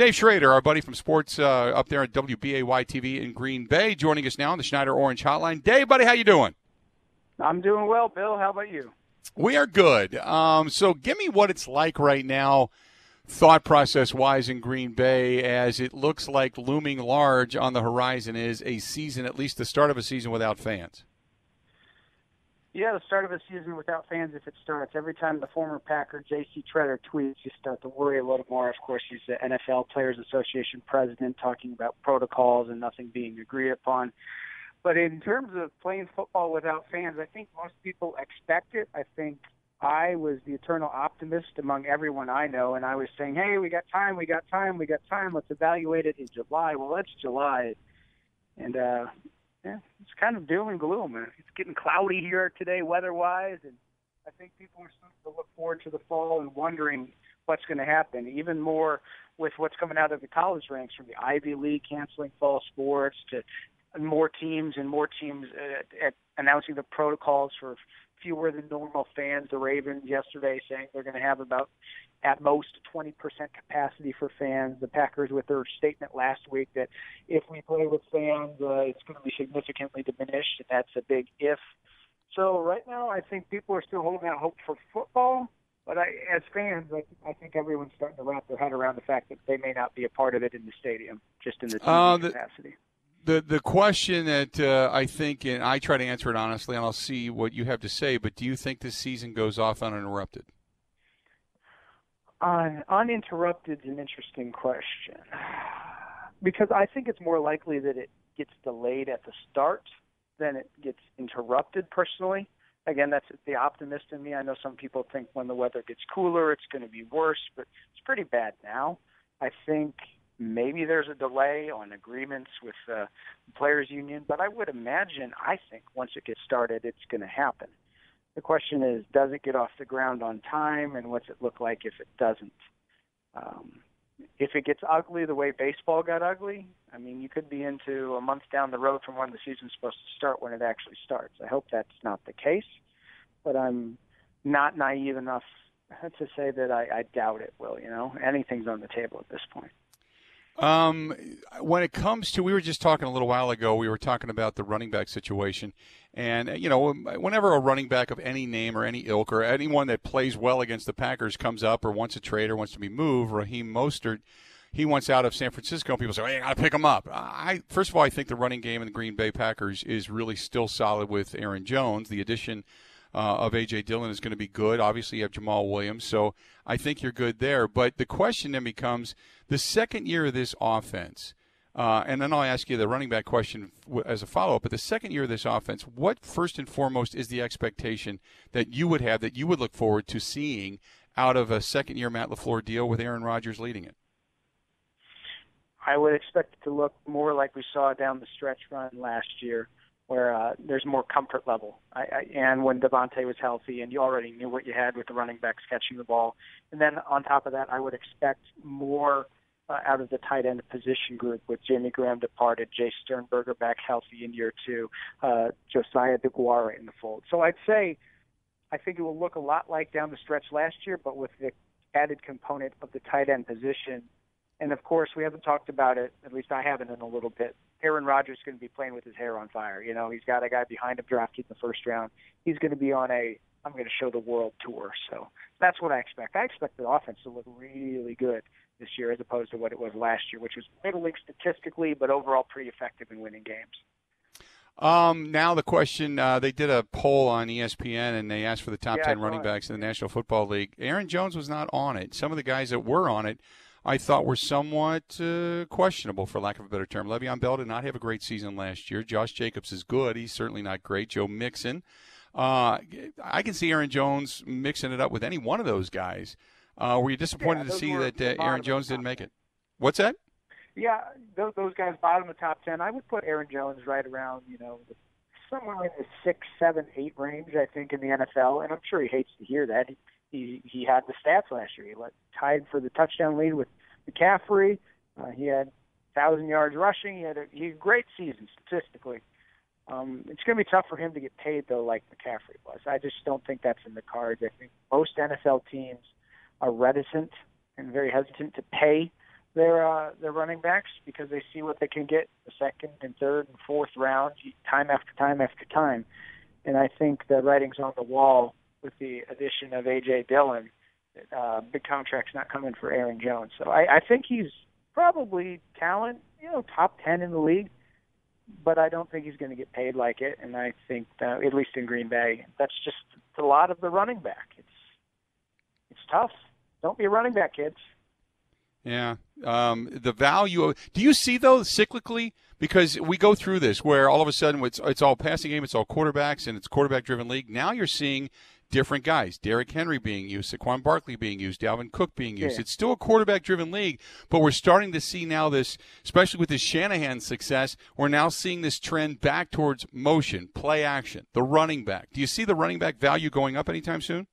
Dave Schrader, our buddy from sports uh, up there at WBAY TV in Green Bay, joining us now on the Schneider Orange Hotline. Dave, buddy, how you doing? I'm doing well, Bill. How about you? We are good. Um, so, give me what it's like right now, thought process wise, in Green Bay, as it looks like looming large on the horizon is a season, at least the start of a season without fans. Yeah, the start of a season without fans, if it starts, every time the former Packer J.C. Tretter tweets, you start to worry a little more. Of course, he's the NFL Players Association president talking about protocols and nothing being agreed upon. But in terms of playing football without fans, I think most people expect it. I think I was the eternal optimist among everyone I know, and I was saying, hey, we got time, we got time, we got time. Let's evaluate it in July. Well, it's July. And uh, yeah, it's kind of doom and gloom. It's getting cloudy here today, weather-wise, and I think people are starting to look forward to the fall and wondering what's going to happen. Even more with what's coming out of the college ranks, from the Ivy League canceling fall sports to more teams and more teams uh, at announcing the protocols for fewer than normal fans. The Ravens yesterday saying they're going to have about at most 20% capacity for fans. The Packers with their statement last week that if we play with fans, uh, it's going to be significantly diminished, and that's a big if. So right now, I think people are still holding out hope for football. But I, as fans, I, I think everyone's starting to wrap their head around the fact that they may not be a part of it in the stadium, just in the TV uh, the, capacity the the question that uh, I think, and I try to answer it honestly, and I'll see what you have to say. But do you think this season goes off uninterrupted? Uh, uninterrupted is an interesting question because I think it's more likely that it gets delayed at the start than it gets interrupted. Personally, again, that's the optimist in me. I know some people think when the weather gets cooler, it's going to be worse, but it's pretty bad now. I think Maybe there's a delay on agreements with the players' union, but I would imagine, I think, once it gets started, it's going to happen. The question is, does it get off the ground on time, and what's it look like if it doesn't? Um, if it gets ugly the way baseball got ugly, I mean, you could be into a month down the road from when the season's supposed to start when it actually starts. I hope that's not the case, but I'm not naive enough to say that I, I doubt it will. You know, anything's on the table at this point. Um, when it comes to, we were just talking a little while ago. We were talking about the running back situation, and you know, whenever a running back of any name or any ilk or anyone that plays well against the Packers comes up or wants a trade or wants to be moved, Raheem Mostert, he wants out of San Francisco. People say, "Hey, I got to pick him up." I first of all, I think the running game in the Green Bay Packers is really still solid with Aaron Jones. The addition uh, of A.J. Dillon is going to be good. Obviously, you have Jamaal Williams, so I think you're good there. But the question then becomes the second year of this offense. Uh, and then I'll ask you the running back question as a follow up. But the second year of this offense, what first and foremost is the expectation that you would have that you would look forward to seeing out of a second year Matt LaFleur deal with Aaron Rodgers leading it? I would expect it to look more like we saw down the stretch run last year where uh, there's more comfort level. I, I, and when Davante was healthy, and you already knew what you had with the running backs catching the ball, and then on top of that, I would expect more uh, out of the tight end position group with Jimmy Graham departed, Jace Sternberger back healthy in year two, uh, Josiah DeGuara in the fold. So I'd say I think it will look a lot like down the stretch last year, but with the added component of the tight end position and of course, we haven't talked about it. At least I haven't in a little bit. Aaron Rodgers is going to be playing with his hair on fire. You know, he's got a guy behind him drafted in the first round. He's going to be on a I'm going to show the world tour. So that's what I expect. I expect the offense to look really good this year as opposed to what it was last year, which was middling statistically, but overall pretty effective in winning games. Um, now the question: uh, They did a poll on ESPN and they asked for the top yeah, ten running backs in the National Football League. Aaron Jones was not on it. Some of the guys that were on it I thought were somewhat uh, questionable, for lack of a better term. Le'Veon Bell did not have a great season last year. Josh Jacobs is good. He's certainly not great. Joe Mixon. Uh, I can see Aaron Jones mixing it up with any one of those guys. Uh, were you disappointed yeah, to see that uh, Aaron Jones didn't make it? What's that? Yeah, those, those guys bottom of the top ten. I would put Aaron Jones right around, you know, somewhere in the six, seven, eight range. I think in the NFL, and I'm sure he hates to hear that. He he he had the stats last year. He led, tied for the touchdown lead with McCaffrey. Uh, he had thousand yards rushing. He had a, he had great season statistically. Um, it's going to be tough for him to get paid though, like McCaffrey was. I just don't think that's in the cards. I think most NFL teams are reticent and very hesitant to pay their uh, their running backs because they see what they can get the second and third and fourth round, time after time after time. And I think the writing's on the wall with the addition of AJ Dillon. Uh, big contract's not coming for Aaron Jones, so I, I think he's probably talent, you know, top ten in the league. But I don't think he's going to get paid like it, and I think that, at least in Green Bay, that's just a lot of the running back. It's it's tough. Don't be a running back, kids. Yeah. Um, the value of do you see though cyclically because we go through this where all of a sudden it's it's all passing game, it's all quarterbacks, and it's quarterback driven league. Now you're seeing different guys. Derrick Henry being used, Saquon Barkley being used, Dalvin Cook being used. Yeah. It's still a quarterback driven league, but we're starting to see now this, especially with this Shanahan success, we're now seeing this trend back towards motion, play action, the running back. Do you see the running back value going up anytime soon?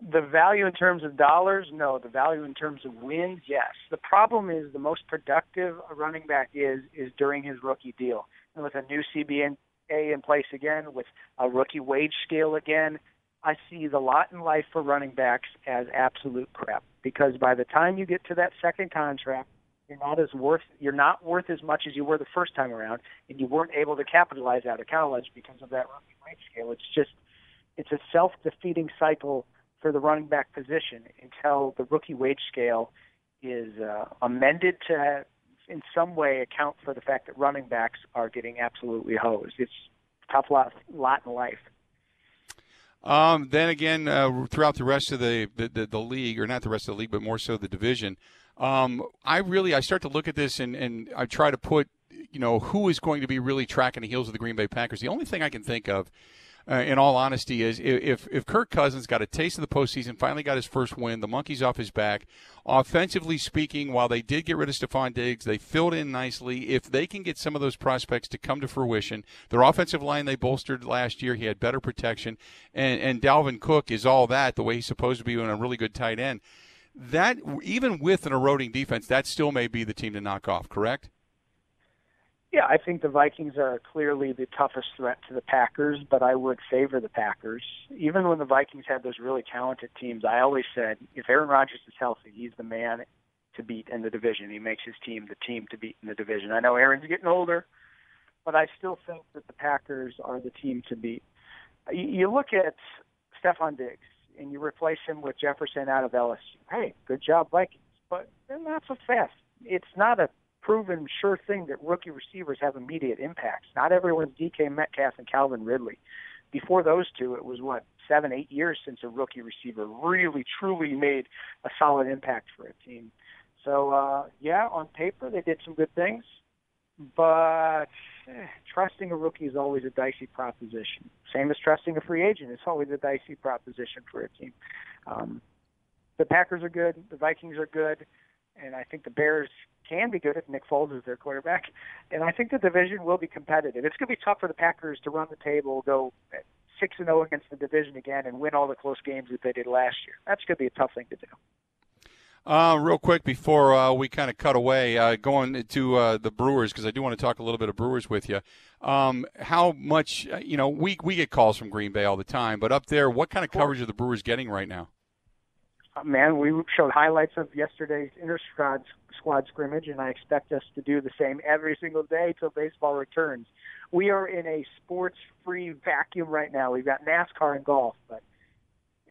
The value in terms of dollars, no. The value in terms of wins, yes. The problem is the most productive a running back is is during his rookie deal. And with a new CBA in place again, with a rookie wage scale again, I see the lot in life for running backs as absolute crap. Because by the time you get to that second contract, you're not as worth you're not worth as much as you were the first time around, and you weren't able to capitalize out of college because of that rookie wage scale. It's just it's a self defeating cycle for the running back position until the rookie wage scale is uh, amended to in some way account for the fact that running backs are getting absolutely hosed. It's a tough lot, lot in life. Um, then again, uh, throughout the rest of the, the, the, the, league, or not the rest of the league, but more so the division, um, I really I start to look at this and, and I try to put, you know, who is going to be really tracking the heels of the Green Bay Packers. The only thing I can think of uh, in all honesty, is if if Kirk Cousins got a taste of the postseason, finally got his first win, the monkey's off his back. Offensively speaking, while they did get rid of Stefon Diggs, they filled in nicely. If they can get some of those prospects to come to fruition, their offensive line they bolstered last year, he had better protection, and and Dalvin Cook is all that the way he's supposed to be in a really good tight end. That even with an eroding defense, that still may be the team to knock off. Correct? Yeah, I think the Vikings are clearly the toughest threat to the Packers, but I would favor the Packers. Even when the Vikings had those really talented teams, I always said if Aaron Rodgers is healthy, he's the man to beat in the division. He makes his team the team to beat in the division. I know Aaron's getting older, but I still think that the Packers are the team to beat. You look at Stefon Diggs and you replace him with Jefferson out of LSU. Hey, good job, Vikings. But they're not so fast. It's not a proven sure thing that rookie receivers have immediate impacts. Not everyone's DK Metcalf and Calvin Ridley. Before those two, it was what seven, eight years since a rookie receiver really, truly made a solid impact for a team. So uh, yeah, on paper they did some good things, but eh, trusting a rookie is always a dicey proposition. Same as trusting a free agent; it's always a dicey proposition for a team. Um, the Packers are good. The Vikings are good and I think the Bears can be good if Nick Foles is their quarterback. And I think the division will be competitive. It's going to be tough for the Packers to run the table, go six and zero oh against the division again, and win all the close games that they did last year. That's going to be a tough thing to do. Uh, real quick before uh, we kind of cut away, uh, going to uh, the Brewers because I do want to talk a little bit of Brewers with you. Um, how much uh, you know? We we get calls from Green Bay all the time, but up there, what kind of coverage are the Brewers getting right now? Uh, man, we showed highlights of yesterday's inter squad squad scrimmage, and I expect us to do the same every single day till baseball returns. We are in a sports-free vacuum right now. We've got NASCAR and golf, but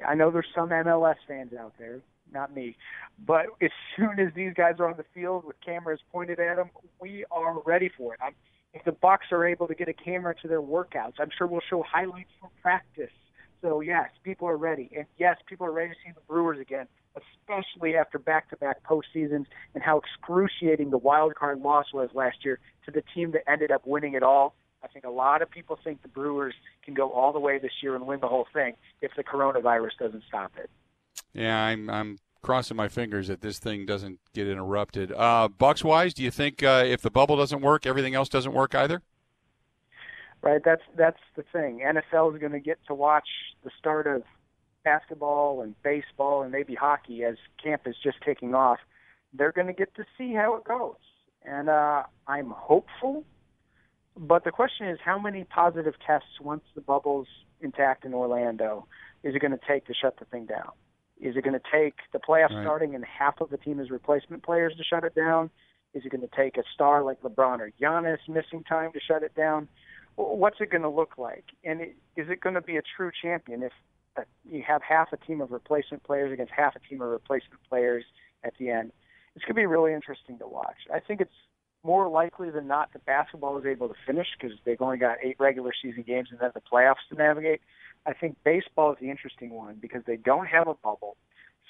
I know there's some MLS fans out there, not me. But as soon as these guys are on the field with cameras pointed at them, we are ready for it. I'm, if the Bucks are able to get a camera to their workouts, I'm sure we'll show highlights from practice so yes, people are ready, and yes, people are ready to see the Brewers again, especially after back-to-back postseasons and how excruciating the wild card loss was last year to the team that ended up winning it all. I think a lot of people think the Brewers can go all the way this year and win the whole thing if the coronavirus doesn't stop it. Yeah, I'm I'm crossing my fingers that this thing doesn't get interrupted. Uh, Bucks wise, do you think uh, if the bubble doesn't work, everything else doesn't work either? Right? That's that's the thing. NFL is going to get to watch the start of basketball and baseball and maybe hockey as camp is just kicking off. They're going to get to see how it goes, and uh, I'm hopeful. But the question is, how many positive tests once the bubble's intact in Orlando is it going to take to shut the thing down? Is it going to take the playoffs Right. starting and half of the team is replacement players to shut it down? Is it going to take a star like LeBron or Giannis missing time to shut it down? What's it going to look like? And it, is it going to be a true champion if uh, you have half a team of replacement players against half a team of replacement players at the end? It's going to be really interesting to watch. I think it's more likely than not that basketball is able to finish because they've only got eight regular season games and then the playoffs to navigate. I think baseball is the interesting one because they don't have a bubble.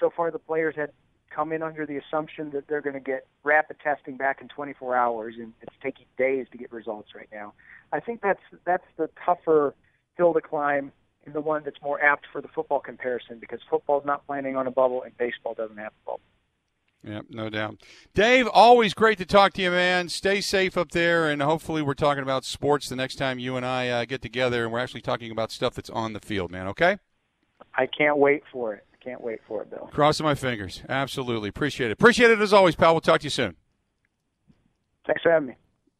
So far, the players had come in under the assumption that they're going to get rapid testing back in 24 hours, and it's taking days to get results right now. I think that's that's the tougher hill to climb and the one that's more apt for the football comparison because football's not planning on a bubble and baseball doesn't have a bubble. Yep, no doubt. Dave, always great to talk to you, man. Stay safe up there, and hopefully, we're talking about sports the next time you and I uh, get together, and we're actually talking about stuff that's on the field, man. Okay? I can't wait for it. Can't wait for it, Bill. Crossing my fingers. Absolutely. Appreciate it. Appreciate it as always, pal. We'll talk to you soon. Thanks for having me.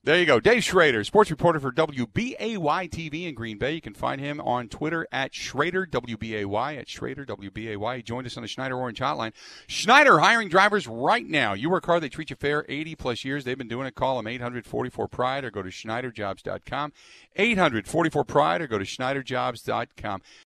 There you go. Dave Schrader, sports reporter for WBAY TV in Green Bay. You can find him on Twitter at Schrader, WBAY, at Schrader, WBAY. He joined us on the Schneider Orange Hotline. Schneider hiring drivers right now. You work hard, they treat you fair. 80 plus years. They've been doing it. Call them 844 Pride or go to SchneiderJobs.com. 844 Pride or go to SchneiderJobs.com.